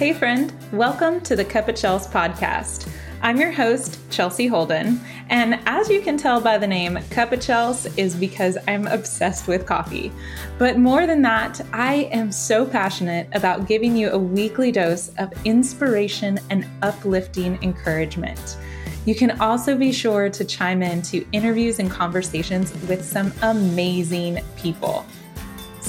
Hey, friend, welcome to the Cup of Chels podcast. I'm your host, Chelsea Holden, and as you can tell by the name, Cup of Chels is because I'm obsessed with coffee. But more than that, I am so passionate about giving you a weekly dose of inspiration and uplifting encouragement. You can also be sure to chime in to interviews and conversations with some amazing people.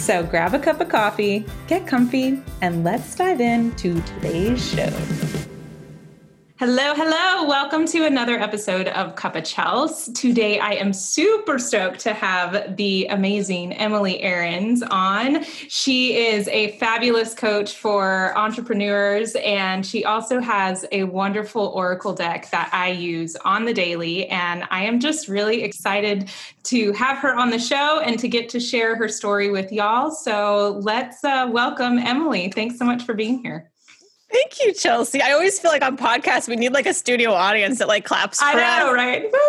So grab a cup of coffee, get comfy, and let's dive into today's show. Hello, hello. Welcome to another episode of Cup of Chels. Today, I am super stoked to have the amazing Emily Aarons on. She is a fabulous coach for entrepreneurs, and she also has a wonderful Oracle deck that I use on the daily. And I am just really excited to have her on the show and to get to share her story with y'all. So let's uh, welcome Emily. Thanks so much for being here. Thank you, Chelsea. I always feel like on podcasts we need like a studio audience that like claps. I know, us. right?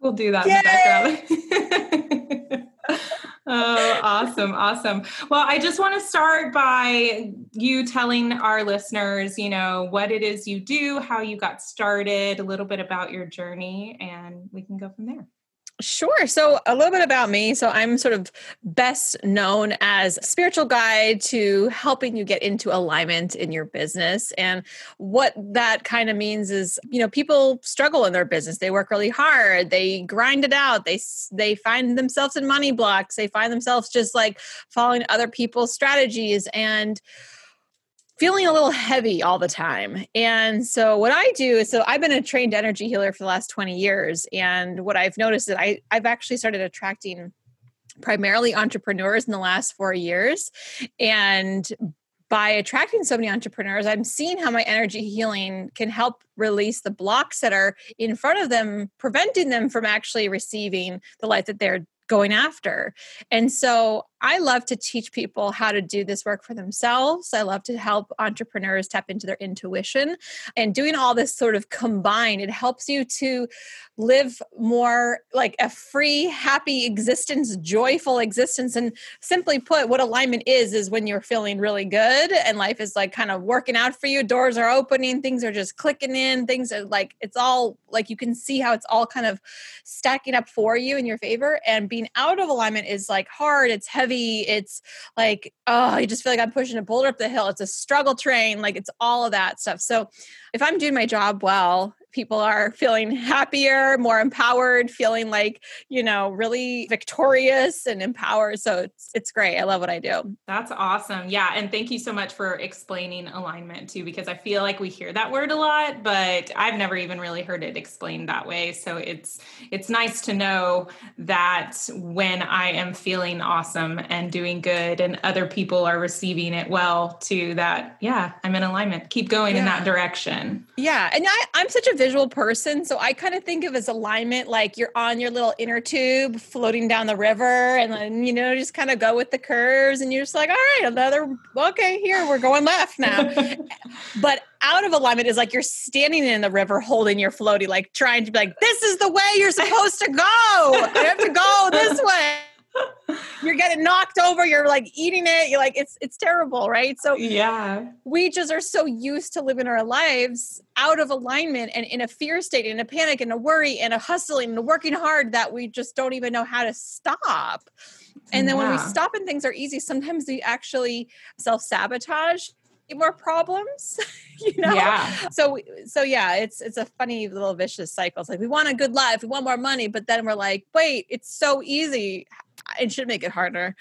We'll do that Yay! in the background. oh, awesome, awesome. Well, I just want to start by you telling our listeners, you know, what it is you do, how you got started, a little bit about your journey, and we can go from there. Sure. So, a little bit about me. So, I'm sort of best known as spiritual guide to helping you get into alignment in your business. And what that kind of means is, you know, people struggle in their business. They work really hard. They grind it out. They they find themselves in money blocks. They find themselves just like following other people's strategies and feeling a little heavy all the time. And so what I do is so I've been a trained energy healer for the last 20 years. And what I've noticed is I, I've actually started attracting primarily entrepreneurs in the last four years. And by attracting so many entrepreneurs, I'm seeing how my energy healing can help release the blocks that are in front of them, preventing them from actually receiving the light that they're going after. And so I love to teach people how to do this work for themselves. I love to help entrepreneurs tap into their intuition. And doing all this sort of combined, it helps you to live more like a free, happy existence, joyful existence. And simply put, what alignment is, is when you're feeling really good and life is like kind of working out for you. Doors are opening, things are just clicking in, things are like, it's all like you can see how it's all kind of stacking up for you in your favor. And being out of alignment is like hard, it's heavy heavy. It's like, oh, I just feel like I'm pushing a boulder up the hill. It's a struggle train. Like it's all of that stuff. So if I'm doing my job well people are feeling happier, more empowered, feeling like, you know, really victorious and empowered. So it's it's great. I love what I do. That's awesome. Yeah, and thank you so much for explaining alignment too because I feel like we hear that word a lot, but I've never even really heard it explained that way. So it's it's nice to know that when I am feeling awesome and doing good and other people are receiving it well too that yeah, I'm in alignment. Keep going yeah. in that direction. Yeah, and I I'm such a visual person, so I kind of think of as alignment like you're on your little inner tube floating down the river, and then you know just kind of go with the curves, and you're just like, all right, another okay, here we're going left now. but out of alignment is like you're standing in the river holding your floaty, like trying to be like, this is the way you're supposed to go. I have to go this way you're getting knocked over you're like eating it you're like it's it's terrible right? So yeah. we just are so used to living our lives out of alignment and in a fear state in a panic and a worry and a hustling and a working hard that we just don't even know how to stop. And then yeah. when we stop and things are easy sometimes we actually self-sabotage more problems you know? Yeah. So so yeah it's it's a funny little vicious cycle. It's like we want a good life we want more money but then we're like wait it's so easy it should make it harder.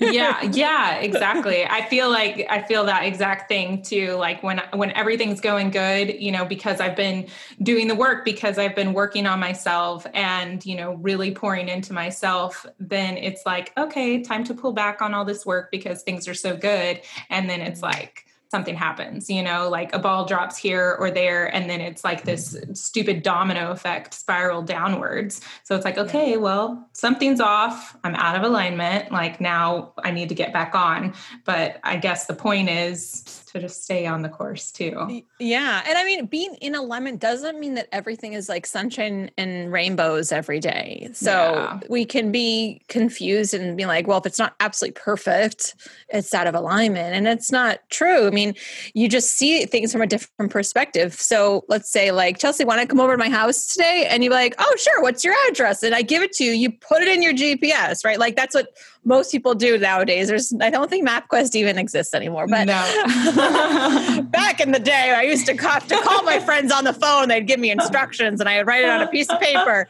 yeah, yeah, exactly. I feel like I feel that exact thing too. Like when when everything's going good, you know, because I've been doing the work because I've been working on myself and, you know, really pouring into myself, then it's like, okay, time to pull back on all this work because things are so good. And then it's mm-hmm. like something happens, you know, like a ball drops here or there, and then it's like this stupid domino effect spiral downwards. So it's like, okay, well, something's off. I'm out of alignment. Like now I need to get back on. But I guess the point is to just stay on the course too. Yeah. And I mean, being in alignment doesn't mean that everything is like sunshine and rainbows every day. So yeah. we can be confused and be like, well, if it's not absolutely perfect, it's out of alignment. And it's not true. I mean, mean, you just see things from a different perspective. So let's say, like, Chelsea, want to come over to my house today? And you're like, oh, sure, what's your address? And I give it to you, you put it in your GPS, right? Like, that's what most people do nowadays. There's, I don't think MapQuest even exists anymore. But no. back in the day, I used to have to call my friends on the phone. They'd give me instructions and I would write it on a piece of paper.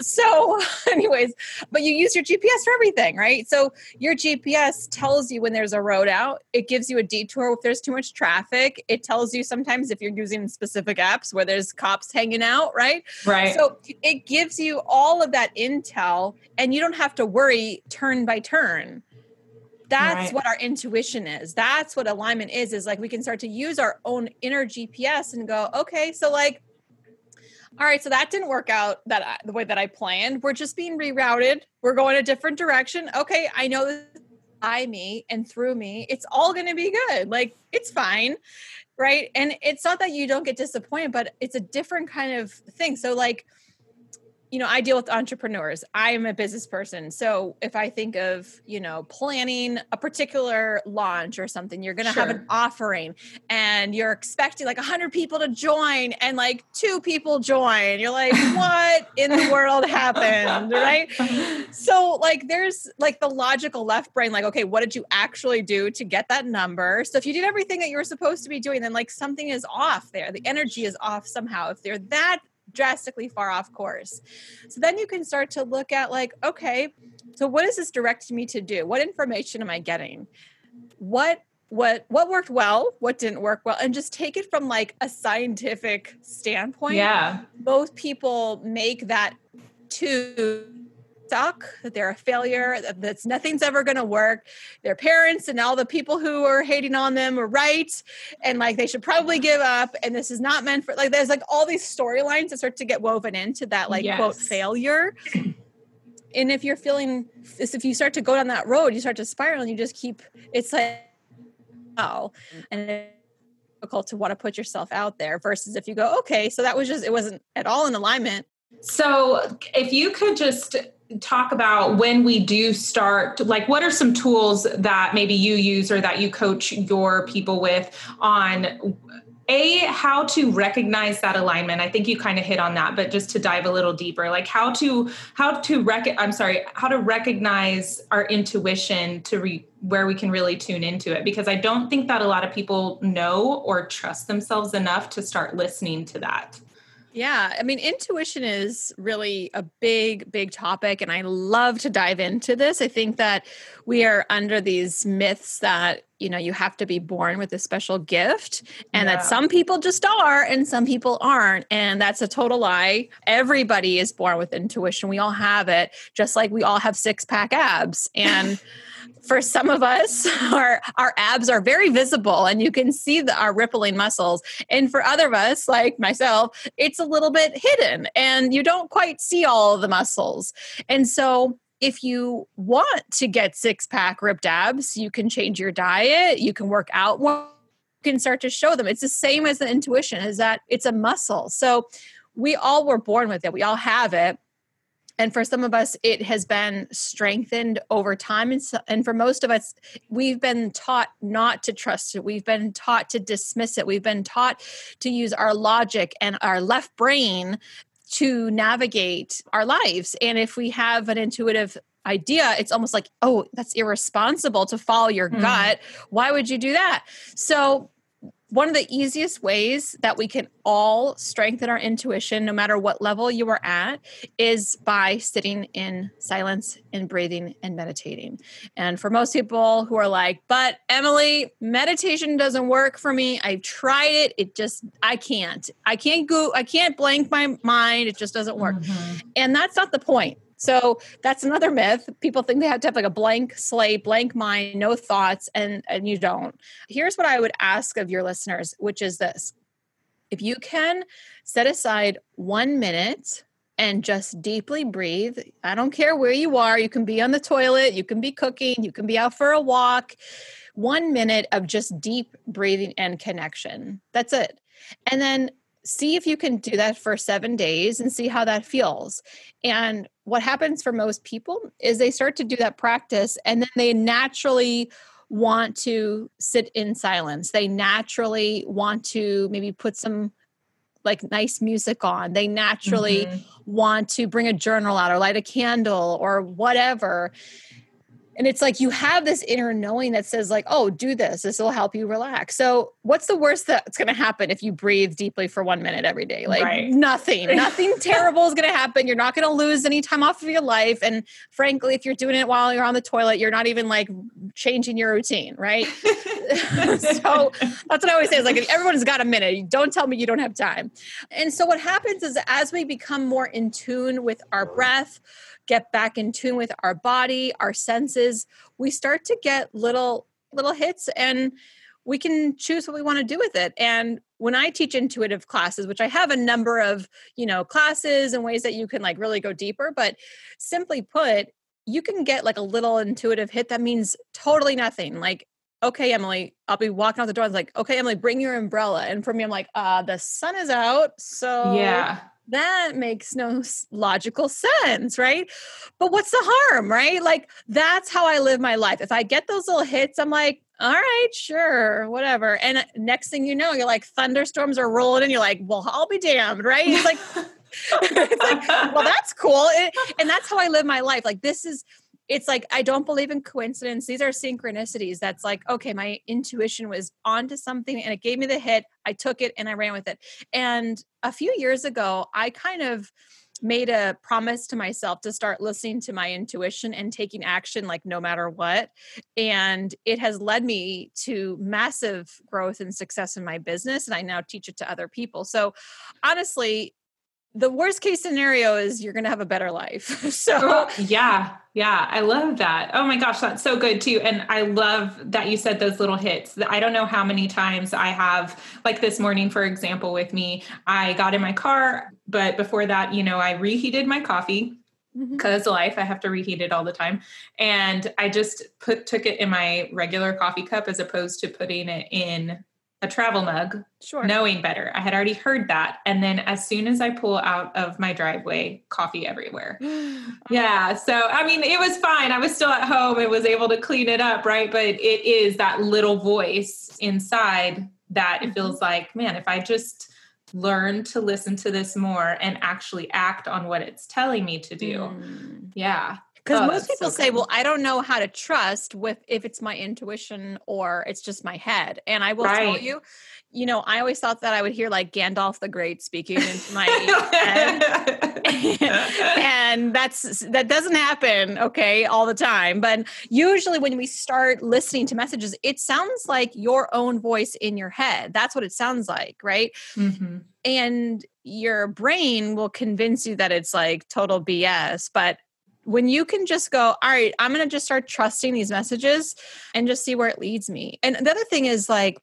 So, anyways, but you use your GPS for everything, right? So, your GPS tells you when there's a road out, it gives you a detour if there's too much traffic. It tells you sometimes if you're using specific apps where there's cops hanging out, right? Right. So, it gives you all of that intel and you don't have to worry turn by turn that's right. what our intuition is. That's what alignment is is like we can start to use our own inner gps and go okay so like all right so that didn't work out that I, the way that i planned. We're just being rerouted. We're going a different direction. Okay i know by me and through me it's all going to be good. Like it's fine. Right? And it's not that you don't get disappointed but it's a different kind of thing. So like you know, I deal with entrepreneurs. I am a business person. So if I think of, you know, planning a particular launch or something, you're going to sure. have an offering and you're expecting like 100 people to join and like two people join. You're like, what in the world happened? Right. So, like, there's like the logical left brain, like, okay, what did you actually do to get that number? So if you did everything that you were supposed to be doing, then like something is off there. The energy is off somehow. If they're that drastically far off course. So then you can start to look at, like, okay, so what is this directing me to do? What information am I getting? What what what worked well what didn't work well and just take it from like a scientific standpoint yeah both people make that to suck, that they're a failure, that that's nothing's ever going to work. Their parents and all the people who are hating on them are right, and like they should probably give up. And this is not meant for like there's like all these storylines that start to get woven into that like yes. quote failure. and if you're feeling this, if you start to go down that road, you start to spiral, and you just keep. It's like oh, and. Difficult to want to put yourself out there versus if you go okay so that was just it wasn't at all in alignment so if you could just talk about when we do start like what are some tools that maybe you use or that you coach your people with on a how to recognize that alignment? I think you kind of hit on that but just to dive a little deeper like how to how to rec i'm sorry how to recognize our intuition to re- where we can really tune into it because i don't think that a lot of people know or trust themselves enough to start listening to that yeah, I mean, intuition is really a big, big topic, and I love to dive into this. I think that we are under these myths that, you know, you have to be born with a special gift, and yeah. that some people just are and some people aren't. And that's a total lie. Everybody is born with intuition. We all have it, just like we all have six pack abs. And for some of us our our abs are very visible and you can see the, our rippling muscles. And for other of us like myself it's a little bit hidden and you don't quite see all the muscles. And so if you want to get six pack ripped abs you can change your diet you can work out more you can start to show them. It's the same as the intuition is that it's a muscle. So we all were born with it we all have it and for some of us it has been strengthened over time. And, so, and for most of us we've been taught not to trust it. We've been taught to dismiss it. We've been taught to use our logic and our left brain to navigate our lives. And if we have an intuitive idea it's almost like oh that's irresponsible to follow your mm. gut. Why would you do that? So one of the easiest ways that we can all strengthen our intuition, no matter what level you are at, is by sitting in silence and breathing and meditating. And for most people who are like, but Emily, meditation doesn't work for me. I've tried it. It just, I can't. I can't go, I can't blank my mind. It just doesn't work. Mm-hmm. And that's not the point. So that's another myth. People think they have to have like a blank slate, blank mind, no thoughts, and, and you don't. Here's what I would ask of your listeners, which is this if you can set aside one minute and just deeply breathe. I don't care where you are. You can be on the toilet, you can be cooking, you can be out for a walk. One minute of just deep breathing and connection. That's it. And then see if you can do that for seven days and see how that feels. And what happens for most people is they start to do that practice and then they naturally want to sit in silence. They naturally want to maybe put some like nice music on. They naturally mm-hmm. want to bring a journal out or light a candle or whatever and it's like you have this inner knowing that says like oh do this. This will help you relax. So what's the worst that's going to happen if you breathe deeply for one minute every day? Like right. nothing. Nothing terrible is going to happen. You're not going to lose any time off of your life. And frankly if you're doing it while you're on the toilet you're not even like changing your routine right? So that's what i always say. Is like everyone's got a minute. Don't tell me you don't have time. And so what happens is as we become more in tune with our breath get back in tune with our body, our senses, we start to get little little hits and we can choose what we want to do with it. And when I teach intuitive classes, which I have a number of, you know, classes and ways that you can like really go deeper, but simply put, you can get like a little intuitive hit that means totally nothing. Like okay, Emily, I'll be walking out the door. I was like, okay, Emily, bring your umbrella. And for me, I'm like, uh, the sun is out. So yeah, that makes no logical sense, right? But what's the harm, right? Like that's how I live my life. If I get those little hits, I'm like, all right, sure, whatever. And uh, next thing you know, you're like thunderstorms are rolling and you're like, well, I'll be damned, right? It's like it's like, well, that's cool. and that's how I live my life. Like this is it's like I don't believe in coincidence. These are synchronicities. That's like, okay, my intuition was onto something and it gave me the hit. I took it and I ran with it. And a few years ago, I kind of made a promise to myself to start listening to my intuition and taking action like no matter what and it has led me to massive growth and success in my business and i now teach it to other people so honestly the worst case scenario is you're going to have a better life. so, oh, yeah, yeah, I love that. Oh my gosh, that's so good too. And I love that you said those little hits. I don't know how many times I have, like this morning, for example, with me, I got in my car, but before that, you know, I reheated my coffee because mm-hmm. life i have to reheat it all the time and i just put took it in my regular coffee cup as opposed to putting it in a travel mug, sure. knowing better. I had already heard that. And then as soon as I pull out of my driveway, coffee everywhere. yeah. So, I mean, it was fine. I was still at home and was able to clean it up, right? But it is that little voice inside that it feels mm-hmm. like, man, if I just learn to listen to this more and actually act on what it's telling me to do. Mm. Yeah. Because oh, most people so say, "Well, I don't know how to trust with if it's my intuition or it's just my head." And I will right. tell you, you know, I always thought that I would hear like Gandalf the Great speaking into my head, and that's that doesn't happen, okay, all the time. But usually, when we start listening to messages, it sounds like your own voice in your head. That's what it sounds like, right? Mm-hmm. And your brain will convince you that it's like total BS, but when you can just go, all right, I'm going to just start trusting these messages and just see where it leads me. And the other thing is like,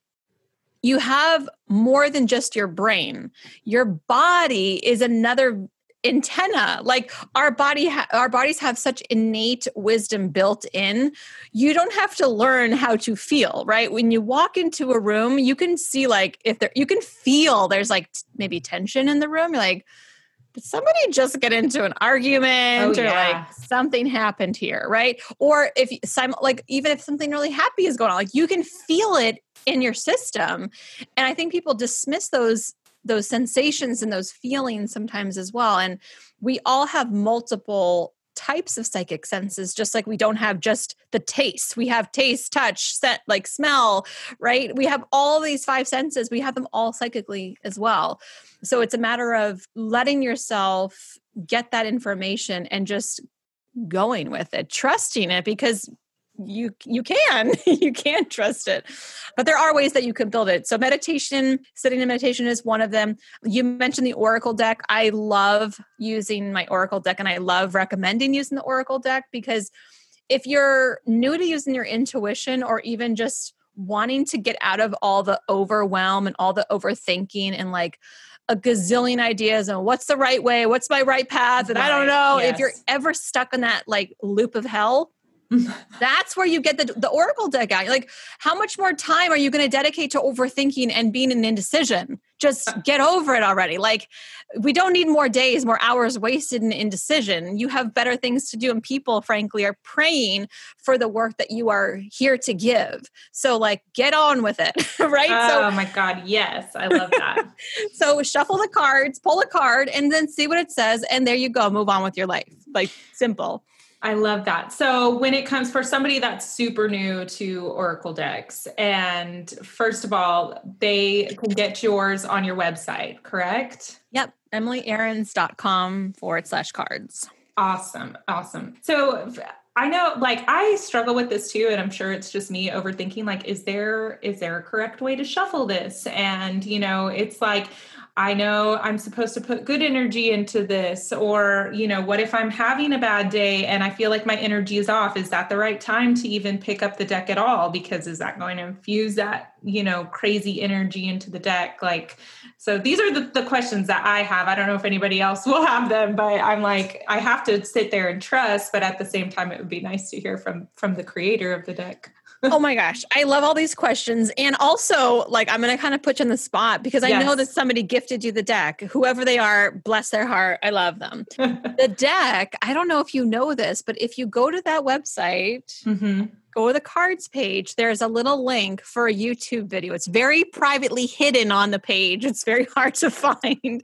you have more than just your brain. Your body is another antenna like our body ha- our bodies have such innate wisdom built in you don't have to learn how to feel right when you walk into a room you can see like if there you can feel there's like t- maybe tension in the room you're like somebody just get into an argument oh, or yeah. like something happened here, right? Or if some like even if something really happy is going on, like you can feel it in your system. And I think people dismiss those those sensations and those feelings sometimes as well. And we all have multiple types of psychic senses just like we don't have just the taste. We have taste touch scent like smell right? We have all these five senses. We have them all psychically as well. So it's a matter of letting yourself get that information and just going with it trusting it because you you can you can trust it but there are ways that you can build it so meditation sitting in meditation is one of them you mentioned the oracle deck i love using my oracle deck and i love recommending using the oracle deck because if you're new to using your intuition or even just wanting to get out of all the overwhelm and all the overthinking and like a gazillion ideas and what's the right way what's my right path and right. i don't know yes. if you're ever stuck in that like loop of hell That's where you get the, the Oracle deck out. Like, how much more time are you going to dedicate to overthinking and being an indecision? Just get over it already. Like, we don't need more days, more hours wasted in indecision. You have better things to do, and people, frankly, are praying for the work that you are here to give. So, like, get on with it, right? Oh so, my God, yes, I love that. so, shuffle the cards, pull a card, and then see what it says, and there you go. Move on with your life. Like, simple. I love that. So, when it comes for somebody that's super new to Oracle decks, and first of all, they can get yours on your website, correct? Yep. EmilyAarons.com forward slash cards. Awesome. Awesome. So, I know like I struggle with this too and I'm sure it's just me overthinking like is there is there a correct way to shuffle this and you know it's like I know I'm supposed to put good energy into this. Or, you know, what if I'm having a bad day and I feel like my energy is off? Is that the right time to even pick up the deck at all? Because is that going to infuse that, you know, crazy energy into the deck? Like, so these are the, the questions that I have. I don't know if anybody else will have them, but I'm like, I have to sit there and trust, but at the same time, it would be nice to hear from from the creator of the deck oh my gosh. I love all these questions. And also, like, I'm going to kind of put you on the spot because I yes. know that somebody gifted you the deck. Whoever they are, bless their heart. I love them. the deck, I don't know if you know this, but if you go to that website, mm-hmm. go to the cards page, there's a little link for a YouTube video. It's very privately hidden on the page, it's very hard to find.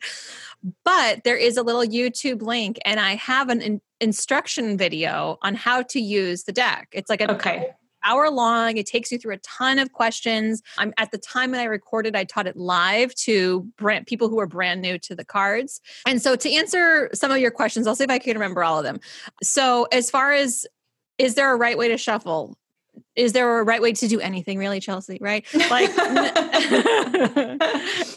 But there is a little YouTube link, and I have an in- instruction video on how to use the deck. It's like a okay hour long. It takes you through a ton of questions. I'm at the time that I recorded, I taught it live to brand, people who are brand new to the cards. And so to answer some of your questions, I'll see if I can remember all of them. So as far as is there a right way to shuffle? is there a right way to do anything really chelsea right like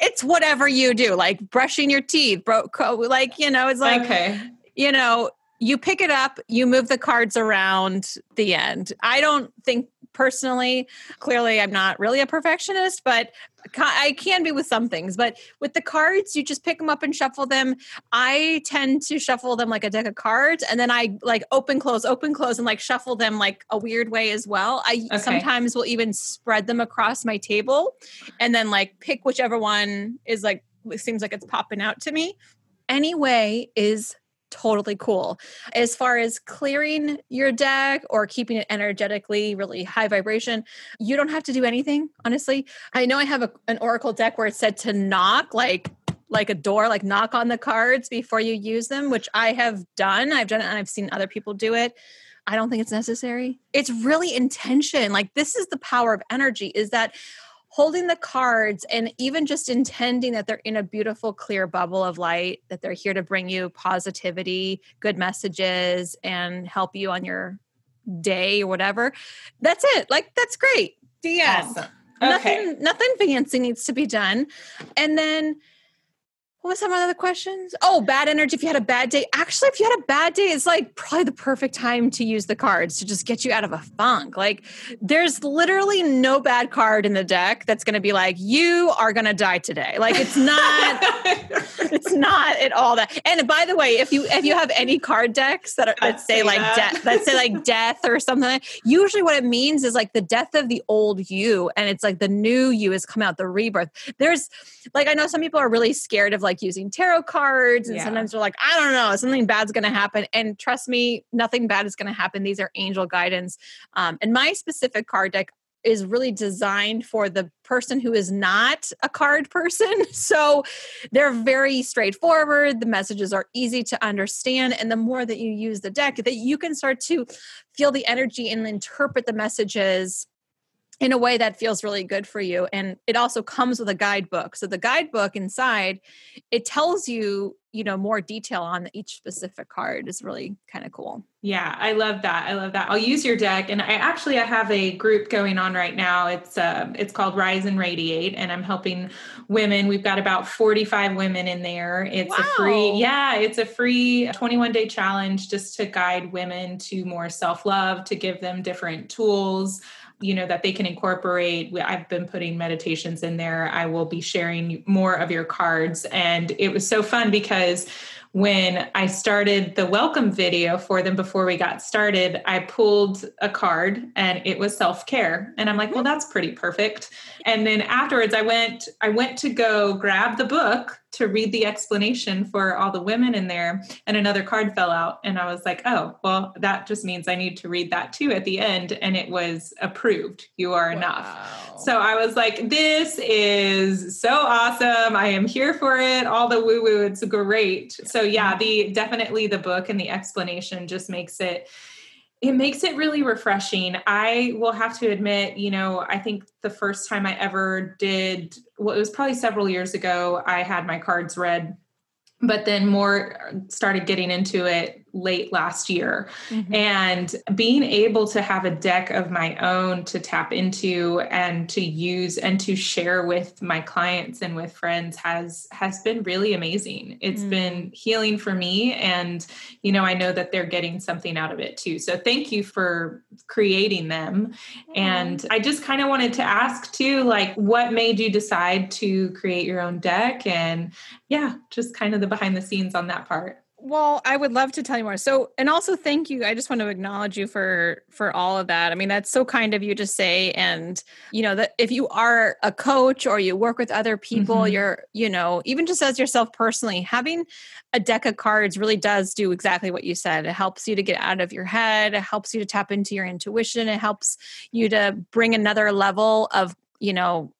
it's whatever you do like brushing your teeth bro like you know it's like okay you know you pick it up, you move the cards around the end. I don't think personally, clearly, I'm not really a perfectionist, but I can be with some things. But with the cards, you just pick them up and shuffle them. I tend to shuffle them like a deck of cards, and then I like open, close, open, close, and like shuffle them like a weird way as well. I okay. sometimes will even spread them across my table and then like pick whichever one is like, seems like it's popping out to me. Any way is totally cool. As far as clearing your deck or keeping it energetically really high vibration, you don't have to do anything, honestly. I know I have a, an Oracle deck where it said to knock, like like a door, like knock on the cards before you use them, which I have done. I've done it and I've seen other people do it. I don't think it's necessary. It's really intention. Like this is the power of energy is that holding the cards and even just intending that they're in a beautiful clear bubble of light that they're here to bring you positivity good messages and help you on your day or whatever that's it like that's great end awesome. okay. nothing nothing fancy needs to be done and then what was some other questions? Oh, bad energy. If you had a bad day, actually, if you had a bad day, it's like probably the perfect time to use the cards to just get you out of a funk. Like, there's literally no bad card in the deck that's going to be like, you are going to die today. Like, it's not, it's not at all that. And by the way, if you if you have any card decks that are that say, say like death, that say like death or something, usually what it means is like the death of the old you, and it's like the new you has come out, the rebirth. There's like I know some people are really scared of like using tarot cards and yeah. sometimes they're like i don't know something bad's going to happen and trust me nothing bad is going to happen these are angel guidance um, and my specific card deck is really designed for the person who is not a card person. So they're very straightforward. The messages are easy to understand. And the more that you use the deck, that you can start to feel the energy and interpret the messages in a way that feels really good for you and it also comes with a guidebook. So the guidebook inside it tells you you know more detail on each specific card is really kind of cool. Yeah i love that i love that. I'll use your deck and i actually i have a group going on right now. It's uh it's called rise and radiate and i'm helping women. We've got about 45 women in there. It's wow. a free yeah it's a free 21 day challenge just to guide women to more self-love to give them different tools you know that they can incorporate. I've been putting meditations in there. I will be sharing more of your cards. And it was so fun because when I started the welcome video for them before we got started, I pulled a card and it was self-care. And I'm like, well, mm-hmm. that's pretty perfect. And then afterwards I went I went to go grab the book to read the explanation for all the women in there and another card fell out and i was like oh well that just means i need to read that too at the end and it was approved. You are wow. enough. So i was like this is so awesome. I am here for it. All the woo woo it's great. So yeah the definitely the book and the explanation just makes it it makes it really refreshing. I will have to admit, you know, I think the first time I ever did, well, it was probably several years ago, I had my cards read, but then more uh, started getting into it late last year. Mm-hmm. And being able to have a deck of my own to tap into and to use and to share with my clients and with friends has has been really amazing. It's mm-hmm. been healing for me and you know I know that they're getting something out of it too. So thank you for creating them. Mm-hmm. And I just kind of wanted to ask too like what made you decide to create your own deck and yeah, just kind of the behind the scenes on that part well i would love to tell you more. So and also thank you. I just want to acknowledge you for for all of that. I mean that's so kind of you to say. And you know that if you are a coach or you work with other people mm-hmm. you're you know even just as yourself personally having a deck of cards really does do exactly what you said. It helps you to get out of your head. It helps you to tap into your intuition. It helps you to bring another level of you know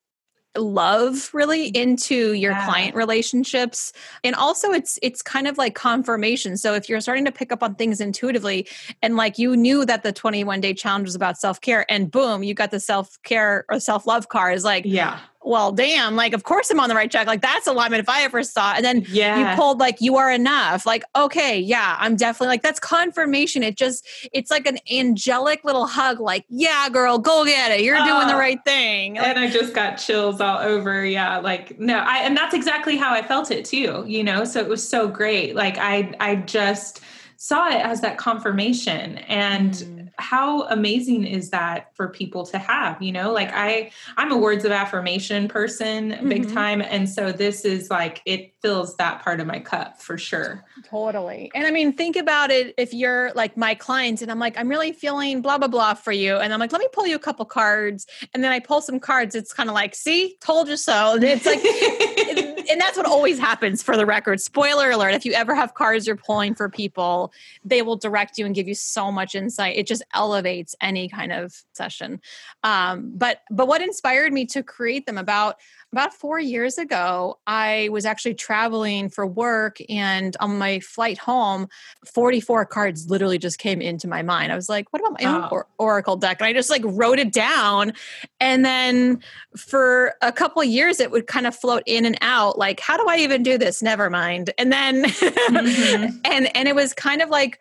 love really mm-hmm. into your yeah. client relationships. And also it's it's kind of like confirmation. So if you're starting to pick up on things intuitively and like you knew that the 21 day challenge was about self-care and boom you got the self-care or self-love card is like yeah well, damn, like, of course I'm on the right track. Like, that's alignment if I ever saw. And then yeah. you pulled, like, you are enough. Like, okay, yeah, I'm definitely like, that's confirmation. It just, it's like an angelic little hug, like, yeah, girl, go get it. You're uh, doing the oh. right thing. Like, and I just got chills all over. Yeah. Like, no, I, and that's exactly how I felt it too, you know? So it was so great. Like, I, I just, saw it as that confirmation and mm. How amazing is that for people to have you know? Like i i'm a words of affirmation person mm-hmm. big time and so this is like it fills that part of my cup for sure. Totally. And i mean think about it if you're like my client and i'm like i'm really feeling blah blah blah for you and i'm like let me pull you a couple cards and then i pull some cards it's kind of like see? Told you so. And it's like and that's what always happens for the record. Spoiler alert: if you ever have cards you're pulling for people, they will direct you and give you so much insight. It just elevates any kind of session. Um, but but what inspired me to create them about about four years ago, I was actually traveling for work, and on my flight home, 44 cards literally just came into my mind. I was like, what about my own or- Oracle deck? And I just like wrote it down. And then for a couple years, it would kind of float in and out like, how do I even do this? Never mind. And then, mm-hmm. and, and it was kind of like,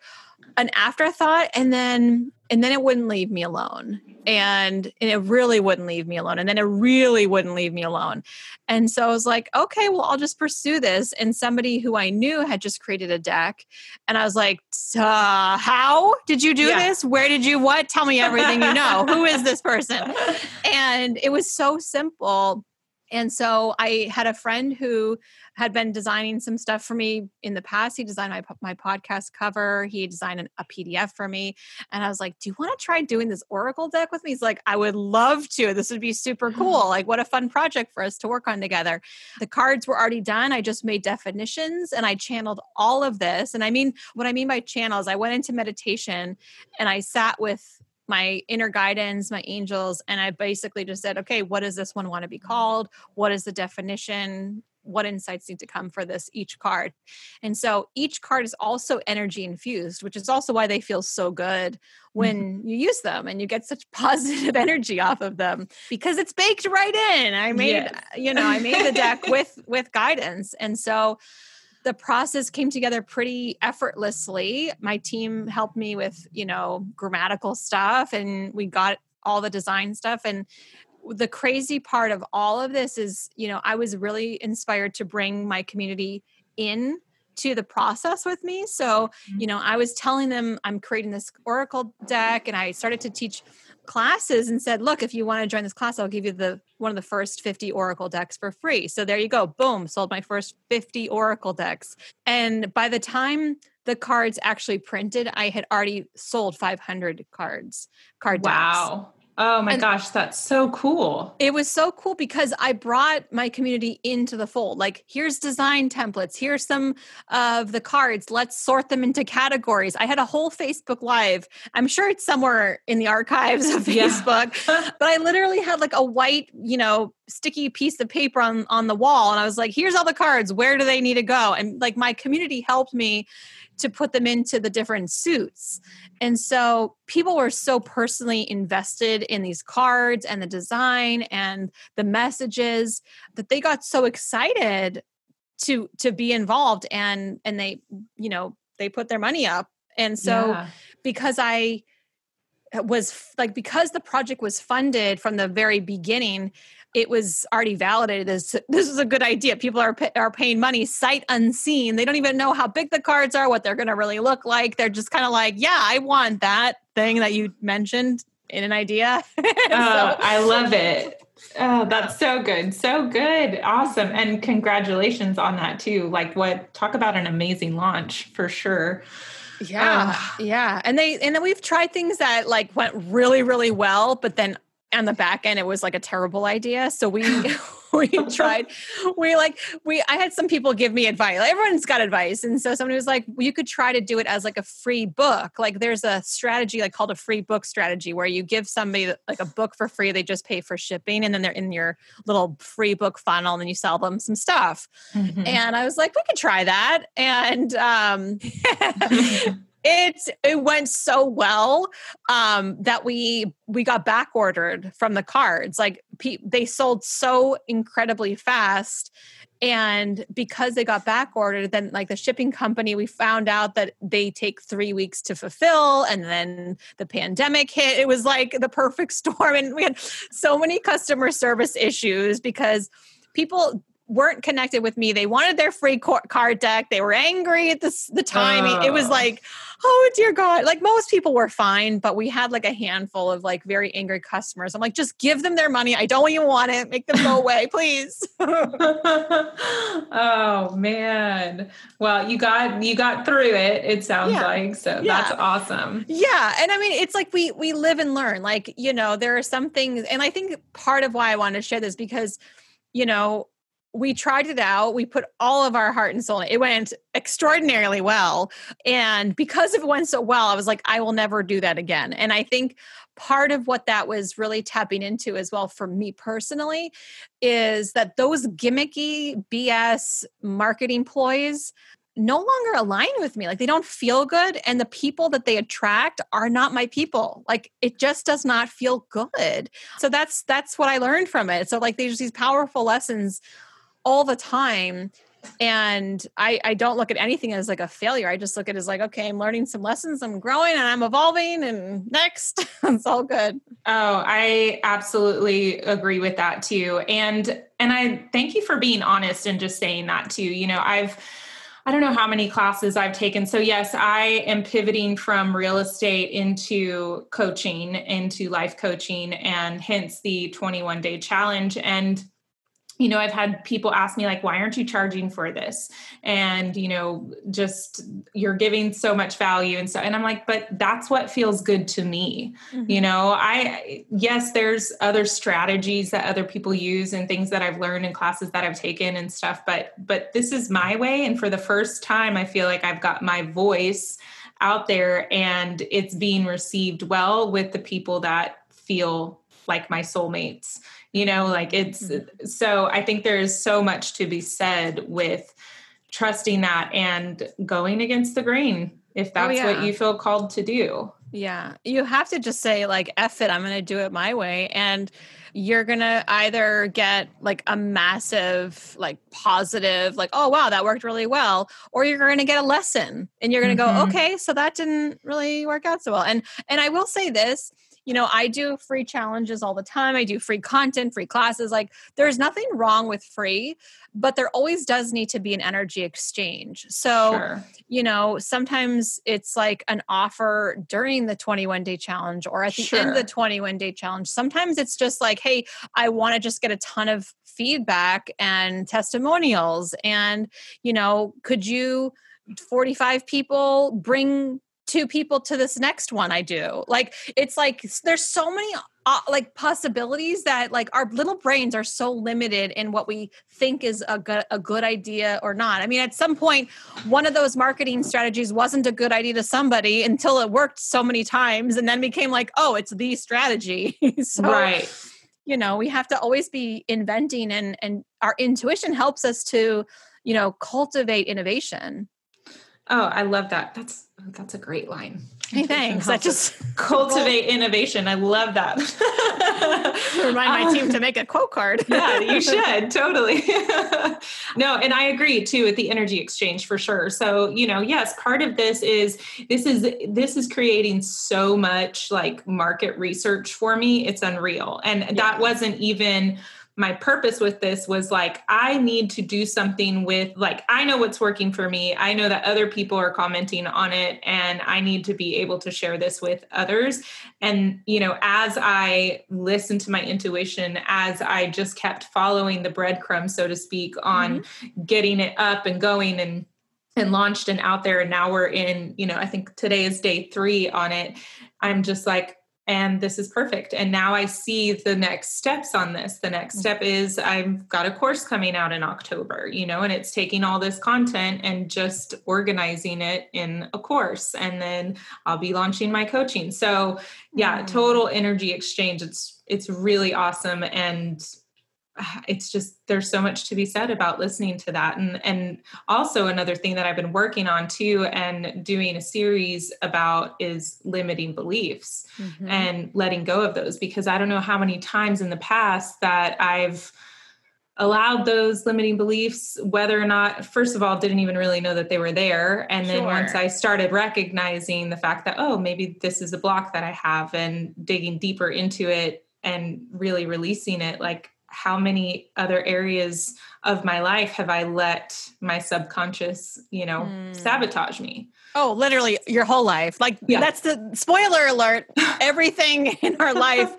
an afterthought and then and then it wouldn't leave me alone. And, and it really wouldn't leave me alone. And then it really wouldn't leave me alone. And so i was like okay well i'll just pursue this. And somebody who i knew had just created a deck. And i was like uh, how did you do yeah. this? Where did you what? Tell me everything you know. Who is this person? And it was so simple and so I had a friend who had been designing some stuff for me in the past. He designed my my podcast cover. He designed an, a PDF for me, and I was like, "Do you want to try doing this Oracle deck with me?" He's like, "I would love to. This would be super cool. Like, what a fun project for us to work on together." The cards were already done. I just made definitions and I channeled all of this. And I mean, what I mean by channels, I went into meditation and I sat with my inner guidance, my angels, and I basically just said, okay, what does this one want to be called? What is the definition? What insights need to come for this each card? And so each card is also energy infused, which is also why they feel so good when mm-hmm. you use them and you get such positive energy off of them because it's baked right in. I made, yes. you know, I made the deck with with guidance. And so the process came together pretty effortlessly. My team helped me with, you know, grammatical stuff and we got all the design stuff and the crazy part of all of this is, you know, I was really inspired to bring my community in to the process with me. So, mm-hmm. you know, I was telling them I'm creating this Oracle deck and I started to teach classes and said, "Look, if you want to join this class, I'll give you the one of the first 50 Oracle decks for free." So there you go. Boom, sold my first 50 Oracle decks. And by the time the cards actually printed, I had already sold 500 cards, card decks. Wow. Oh my and gosh, that's so cool. It was so cool because I brought my community into the fold. Like, here's design templates, here's some of the cards. Let's sort them into categories. I had a whole Facebook Live. I'm sure it's somewhere in the archives of Facebook, yeah. but I literally had like a white, you know, sticky piece of paper on on the wall and I was like, here's all the cards. Where do they need to go? And like my community helped me to put them into the different suits. And so people were so personally invested in these cards and the design and the messages that they got so excited to to be involved and and they you know they put their money up and so yeah. because i was like because the project was funded from the very beginning it was already validated as this is a good idea. People are are paying money sight unseen. They don't even know how big the cards are, what they're going to really look like. They're just kind of like, yeah, I want that thing that you mentioned in an idea. oh, so, I love it. Oh, that's so good. So good. Awesome. And congratulations on that too. Like what talk about an amazing launch for sure. Yeah. Uh, yeah. And they and then we've tried things that like went really, really well, but then on the back end it was like a terrible idea. So we we tried we like we i had some people give me advice everyone's got advice. And so somebody was like well, you could try to do it as like a free book. Like there's a strategy like called a free book strategy where you give somebody like a book for free they just pay for shipping and then they're in your little free book funnel and then you sell them some stuff. Mm-hmm. and i was like we could try that. And um it it went so well um, that we we got back ordered from the cards like pe- they sold so incredibly fast and because they got back ordered then like the shipping company we found out that they take three weeks to fulfill and then the pandemic hit. It was like the perfect storm and we had so many customer service issues because people weren't connected with me. They wanted their free card deck. They were angry at the, the time. Oh. It was ah. like, oh dear God. Like most people were fine, but we had like a handful of like very angry customers. I'm like, just give them their money. I don't even want it. Make them go away, please. oh man. Well, you got you got through it, it sounds yeah. like. So yeah. that's awesome. Yeah. And I mean, it's like we we live and learn. Like, you know, there are some things, and I think part of why I wanted to share this because, you know, we tried it out. We put all of our heart and soul in it. It went extraordinarily well. And because it went so well, I was like, I will never do that again. And I think part of what that was really tapping into as well for me personally is that those gimmicky BS marketing ploys no longer align with me. Like they don't feel good. And the people that they attract are not my people. Like it just does not feel good. So that's that's what I learned from it. So like there's these powerful lessons all the time and I, I don't look at anything as like a failure. I just look at it as like, okay, I'm learning some lessons, I'm growing and I'm evolving and next. it's all good. Oh, I absolutely agree with that too. And and I thank you for being honest and just saying that too. You know, I've I don't know how many classes I've taken. So yes, I am pivoting from real estate into coaching, into life coaching, and hence the 21 day challenge. And you know i've had people ask me like why aren't you charging for this and you know just you're giving so much value and so and i'm like but that's what feels good to me mm-hmm. you know i yes there's other strategies that other people use and things that i've learned in classes that i've taken and stuff but but this is my way and for the first time i feel like i've got my voice out there and it's being received well with the people that feel like my soulmates you know like it's mm-hmm. so i think there's so much to be said with trusting that and going against the grain if oh, that's oh, yeah. what you feel called to do yeah you have to just say like F it i'm gonna do it my way and you're gonna either get like a massive like positive like oh wow that worked really well or you're gonna get a lesson and you're gonna mm-hmm. go okay so that didn't really work out so well and and i will say this you know, I do free challenges all the time. I do free content, free classes. Like there's nothing wrong with free, but there always does need to be an energy exchange. So, sure. you know, sometimes it's like an offer during the 21 day challenge or at the sure. end of the 21 day challenge. Sometimes it's just like, hey, I want to just get a ton of feedback and testimonials. And, you know, could you 45 people bring two people to this next one I do. Like it's like there's so many uh, like possibilities that like our little brains are so limited in what we think is a good a good idea or not. I mean at some point one of those marketing strategies wasn't a good idea to somebody until it worked so many times and then became like oh it's the strategy. so right. you know, we have to always be inventing and and our intuition helps us to you know cultivate innovation. Oh, I love that. That's that's a great line. Hey, thanks. That just cultivate innovation. I love that. Remind my um, team to make a quote card. yeah, you should totally. no, and I agree too with the energy exchange for sure. So you know, yes, part of this is this is this is creating so much like market research for me. It's unreal, and yeah. that wasn't even my purpose with this was like i need to do something with like i know what's working for me. I know that other people are commenting on it and i need to be able to share this with others. And you know as i listened to my intuition as i just kept following the breadcrumbs so to speak on mm-hmm. getting it up and going and and launched and out there and now we're in you know i think today is day 3 on it. I'm just like and this is perfect. And now i see the next steps on this. The next step is i've got a course coming out in october you know and it's taking all this content and just organizing it in a course. And then i'll be launching my coaching. So yeah mm. total energy exchange. It's it's really awesome. And it's just there's so much to be said about listening to that and and also another thing that I've been working on too and doing a series about is limiting beliefs mm-hmm. and letting go of those because I don't know how many times in the past that I've allowed those limiting beliefs whether or not first of all didn't even really know that they were there and then sure. once i started recognizing the fact that oh maybe this is a block that i have and digging deeper into it and really releasing it like how many other areas of my life have I let my subconscious, you know, mm. sabotage me? Oh, literally your whole life. Like yeah. that's the spoiler alert. Everything in our life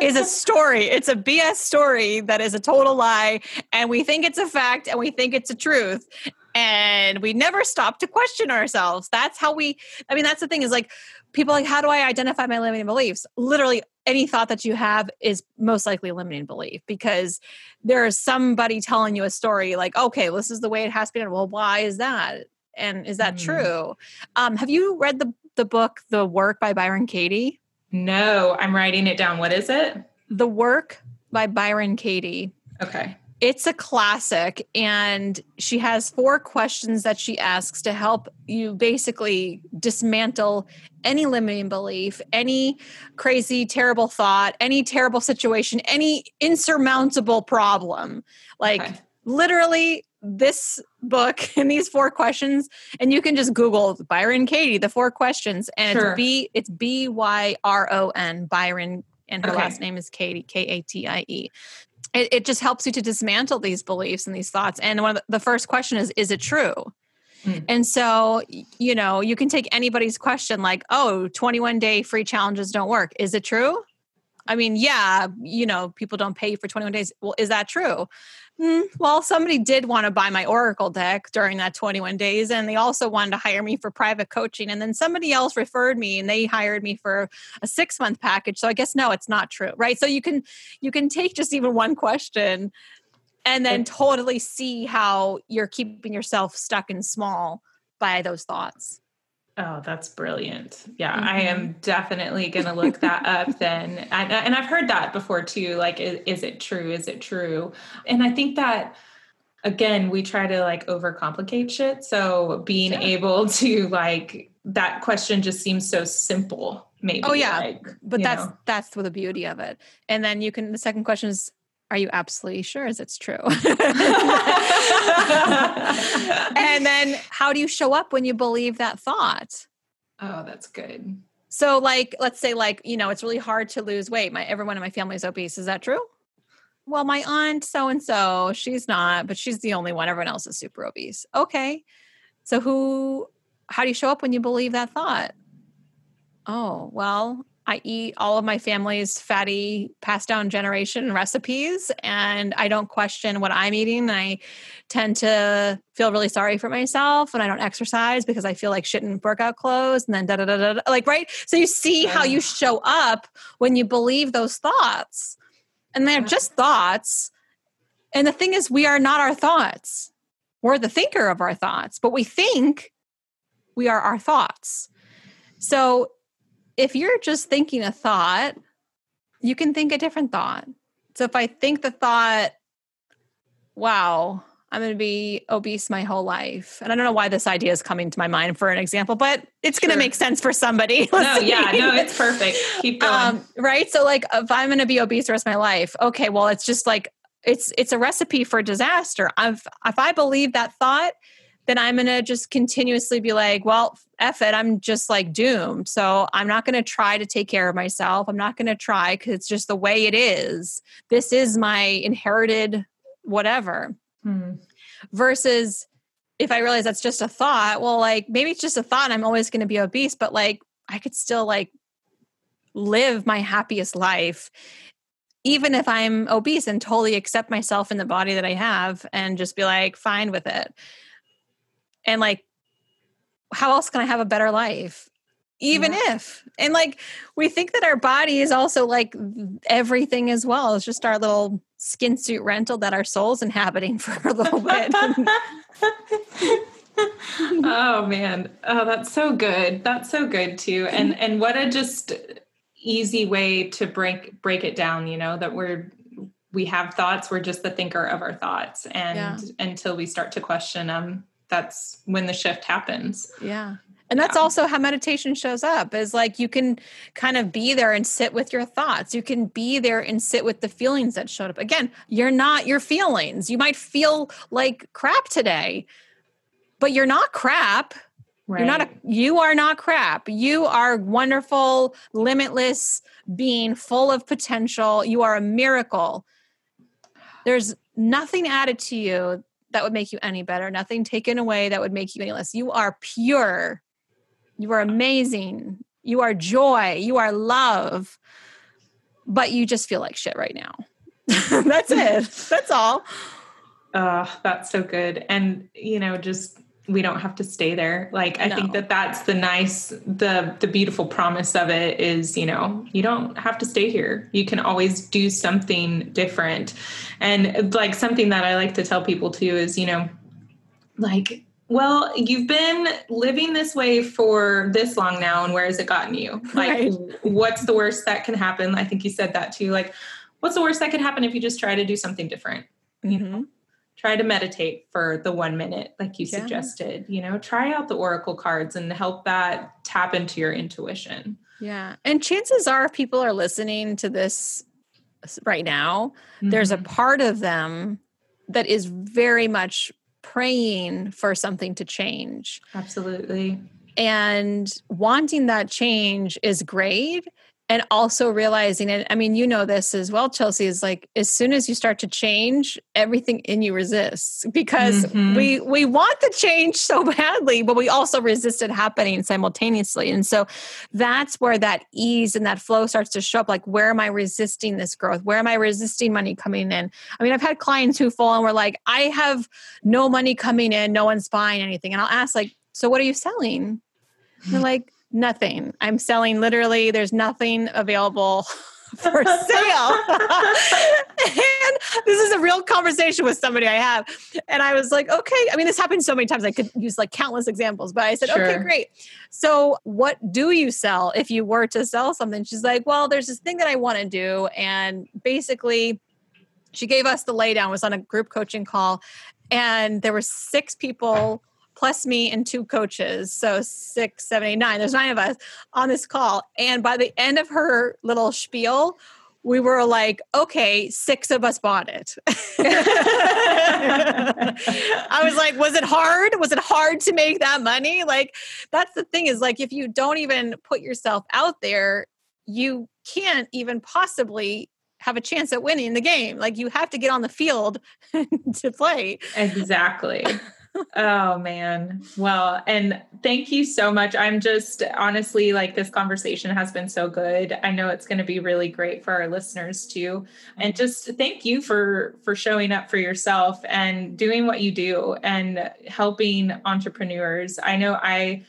is a story. It's a BS story that is a total lie. And we think it's a fact and we think it's a truth. And we never stop to question ourselves. That's how we, I mean, that's the thing is like, people like, how do I identify my limiting beliefs? Literally, any thought that you have is most likely a limiting belief because there is somebody telling you a story like, okay, well, this is the way it has to be done. Well, why is that? And is that mm. true? Um, have you read the the book The Work by Byron Katie? No, I'm writing it down. What is it? The Work by Byron Katie. Okay. It's a classic, and she has four questions that she asks to help you basically dismantle any limiting belief, any crazy, terrible thought, any terrible situation, any insurmountable problem. Like, okay. literally, this book and these four questions and you can just google byron katie the four questions and sure. it's b it's b-y-r-o-n byron and her okay. last name is katie k-a-t-i-e it, it just helps you to dismantle these beliefs and these thoughts. And one of the, the first question is, is it true? Mm. And so, you know, you can take anybody's question like, oh, 21 day free challenges don't work. Is it true? I mean, yeah, you know, people don't pay for 21 days. Well, is that true? Mm, well, somebody did want to buy my Oracle deck during that 21 days, and they also wanted to hire me for private coaching. And then somebody else referred me, and they hired me for a six month package. So I guess no, it's not true, right? So you can you can take just even one question, and then totally see how you're keeping yourself stuck and small by those thoughts. Oh, that's brilliant. Yeah, mm-hmm. I am definitely going to look that up then. And, and, I've heard that before too. Like, is, is, it true? Is it true? And I think that, again, we try to like overcomplicate shit. So being sure. able to like, that question just seems so simple maybe oh yeah like, but that's know. that's the beauty of it and then you can the second question is are you absolutely sure as it's true? how do you show up when you believe that thought? Oh, that's good. So, like, let's say, like, you know, it's really hard to lose weight. My everyone in my family is obese. Is that true? Well, my aunt so and so, she's not, but she's the only one. Everyone else is super obese. Okay. So, who, how do you show up when you believe that thought? Oh, well, I eat all of my family's fatty passed down generation recipes and I don't question what I'm eating. I tend to feel really sorry for myself and I don't exercise because I feel like shit in workout clothes and then da da da da. Like, right? So you see how you show up when you believe those thoughts. And they're just thoughts. And the thing is, we are not our thoughts. We're the thinker of our thoughts, but we think we are our thoughts. So if you're just thinking a thought, you can think a different thought. So if I think the thought, wow, I'm going to be obese my whole life. And I don't know why this idea is coming to my mind for an example, but it's going to make sense for somebody. no, yeah, no, it's perfect. Keep going. Um, right. So like if I'm going to be obese the rest of my life, okay, well, it's just like, it's, it's a recipe for disaster. I've, if I believe that thought, then I'm going to just continuously be like, well, F it, I'm just like doomed. So I'm not going to try to take care of myself. I'm not going to try because it's just the way it is. This is my inherited whatever. Hmm. Versus if I realize that's just a thought, well, like maybe it's just a thought I'm always going to be obese, but like I could still like live my happiest life even if I'm obese and totally accept myself in the body that I have and just be like fine with it and like how else can i have a better life? Even yeah. if and like we think that our body is also like everything as well. It's just our little skin suit rental that our soul's inhabiting for a little bit. Oh man. Oh that's so good. That's so good too. And and what a just easy way to break break it down you know that we're we have thoughts we're just the thinker of our thoughts. And yeah. until we start to question them that's when the shift happens. Yeah. And that's yeah. also how meditation shows up is like you can kind of be there and sit with your thoughts. You can be there and sit with the feelings that showed up. Again, you're not your feelings. You might feel like crap today, but you're not crap. Right. You're not a you are not crap. You are wonderful, limitless being full of potential. You are a miracle. There's nothing added to you that would make you any better, nothing taken away that would make you any less. You are pure. You are amazing. You are joy. You are love. But you just feel like shit right now. that's it. That's all. Uh, that's so good. And, you know, just we don't have to stay there. Like i no. think that that's the nice the the beautiful promise of it is you know you don't have to stay here. You can always do something different. And like something that i like to tell people too is you know like well you've been living this way for this long now and where has it gotten you? Like right. what's the worst that can happen? I think you said that too. Like what's the worst that could happen if you just try to do something different? Mm-hmm. you know try to meditate for the one minute like you yeah. suggested you know try out the oracle cards and help that tap into your intuition yeah and chances are if people are listening to this right now mm-hmm. there's a mm-hmm. part of them that is very much praying for something to change absolutely and wanting that change is great and also realizing and i mean you know this as well chelsea is like as soon as you start to change everything in you resists because mm-hmm. we we want the change so badly but we also resist it happening simultaneously. And so that's where that ease and that flow starts to show up like where am i resisting this growth? Where am i resisting money coming in? I mean i've had clients who fall and were like i have no money coming in no one's buying anything. And i'll ask like so what are you selling? They're like nothing. I'm selling literally, there's nothing available for sale. and this is a real conversation with somebody I have. And I was like, okay. I mean, this happened so many times. I could use like countless examples, but I said, sure. okay, great. So, what do you sell if you were to sell something? She's like, well, there's this thing that I want to do. And basically, she gave us the laydown, was on a group coaching call. And there were six people plus me and two coaches. So six, seven, eight, nine. There's nine of us on this call. And by the end of her little spiel, we were like, okay, six of us bought it. I was like, was it hard? Was it hard to make that money? Like, that's the thing is like, if you don't even put yourself out there, you can't even possibly have a chance at winning the game. Like, you have to get on the field to play. Exactly oh man. Well, and thank you so much. I'm just honestly like this conversation has been so good. I know it's going to be really great for our listeners too. And just thank you for for showing up for yourself and doing what you do and helping entrepreneurs. I know I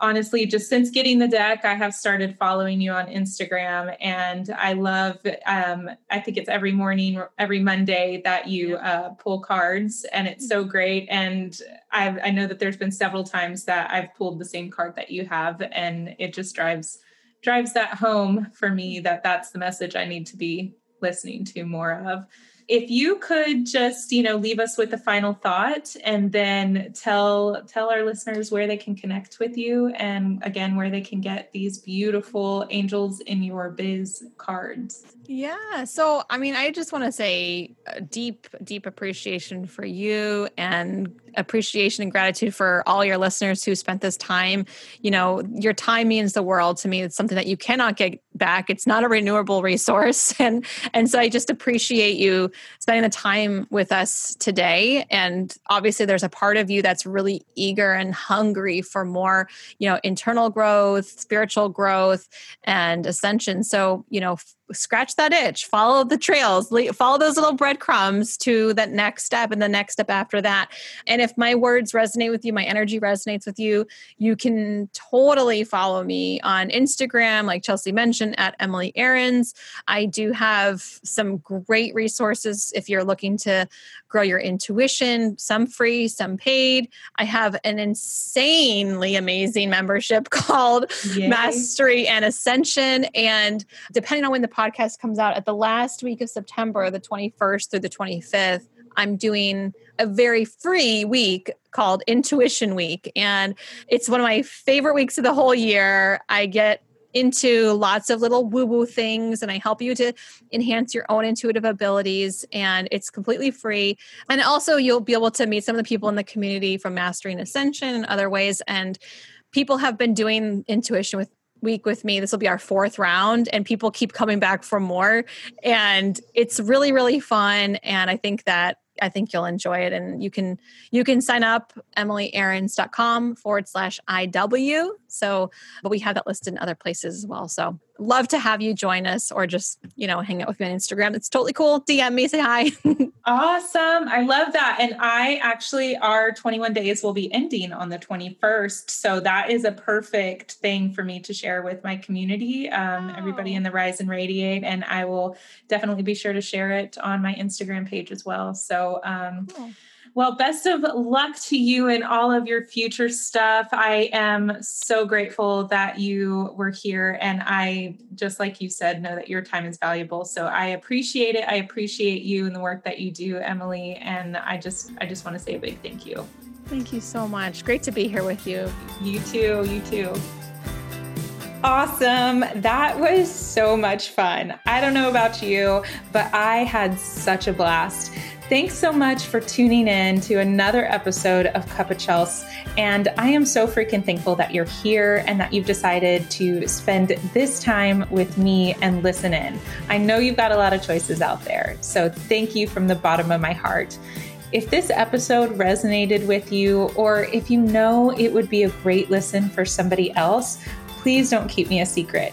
honestly, just since getting the deck, I have started following you on Instagram, and I love. Um, I think it's every morning, every Monday that you uh, pull cards, and it's so great. And I've, I know that there's been several times that I've pulled the same card that you have, and it just drives drives that home for me that that's the message I need to be listening to more of if you could just you know leave us with a final thought and then tell tell our listeners where they can connect with you and again where they can get these beautiful angels in your biz cards yeah so i mean i just want to say deep deep appreciation for you and appreciation and gratitude for all your listeners who spent this time. You know, your time means the world to me. It's something that you cannot get back. It's not a renewable resource. And and so I just appreciate you spending the time with us today. And obviously there's a part of you that's really eager and hungry for more, you know, internal growth, spiritual growth and ascension. So, you know, scratch that itch, follow the trails, follow those little breadcrumbs to that next step and the next step after that. And if my words resonate with you, my energy resonates with you, you can totally follow me on Instagram, like Chelsea mentioned, at Emily Aarons. I do have some great resources if you're looking to grow your intuition, some free, some paid. I have an insanely amazing membership called Yay. Mastery and Ascension. And depending on when the podcast comes out, at the last week of September, the 21st through the 25th, I'm doing a very free week called Intuition Week. And it's one of my favorite weeks of the whole year. I get into lots of little woo woo things and I help you to enhance your own intuitive abilities. And it's completely free. And also, you'll be able to meet some of the people in the community from Mastering Ascension and other ways. And people have been doing intuition with week with me. This will be our fourth round, and people keep coming back for more. And it's really, really fun. And I think that I think you'll enjoy it. And you can you can sign up emilyaarons.com forward slash IW. So, but we have that listed in other places as well. So love to have you join us or just, you know, hang out with me on Instagram. It's totally cool. DM me, say hi. awesome. I love that. And I actually, our 21 days will be ending on the 21st. So that is a perfect thing for me to share with my community, um, wow. everybody in the Rise and Radiate. And I will definitely be sure to share it on my Instagram page as well. So, um, cool. Well, best of luck to you and all of your future stuff. I am so grateful that you were here. And I, just like you said, know that your time is valuable. So I appreciate it. I appreciate you and the work that you do, Emily. And I just, I just want to say a big thank you. Thank you so much. Great to be here with you. You too. You too. Awesome. That was so much fun. I don't know about you, but I had such a blast. Thanks so much for tuning in to another episode of Cup of Chels. And I am so freaking thankful that you're here and that you've decided to spend this time with me and listen in. I know you've got a lot of choices out there. So thank you from the bottom of my heart. If this episode resonated with you, or if you know it would be a great listen for somebody else, please don't keep me a secret.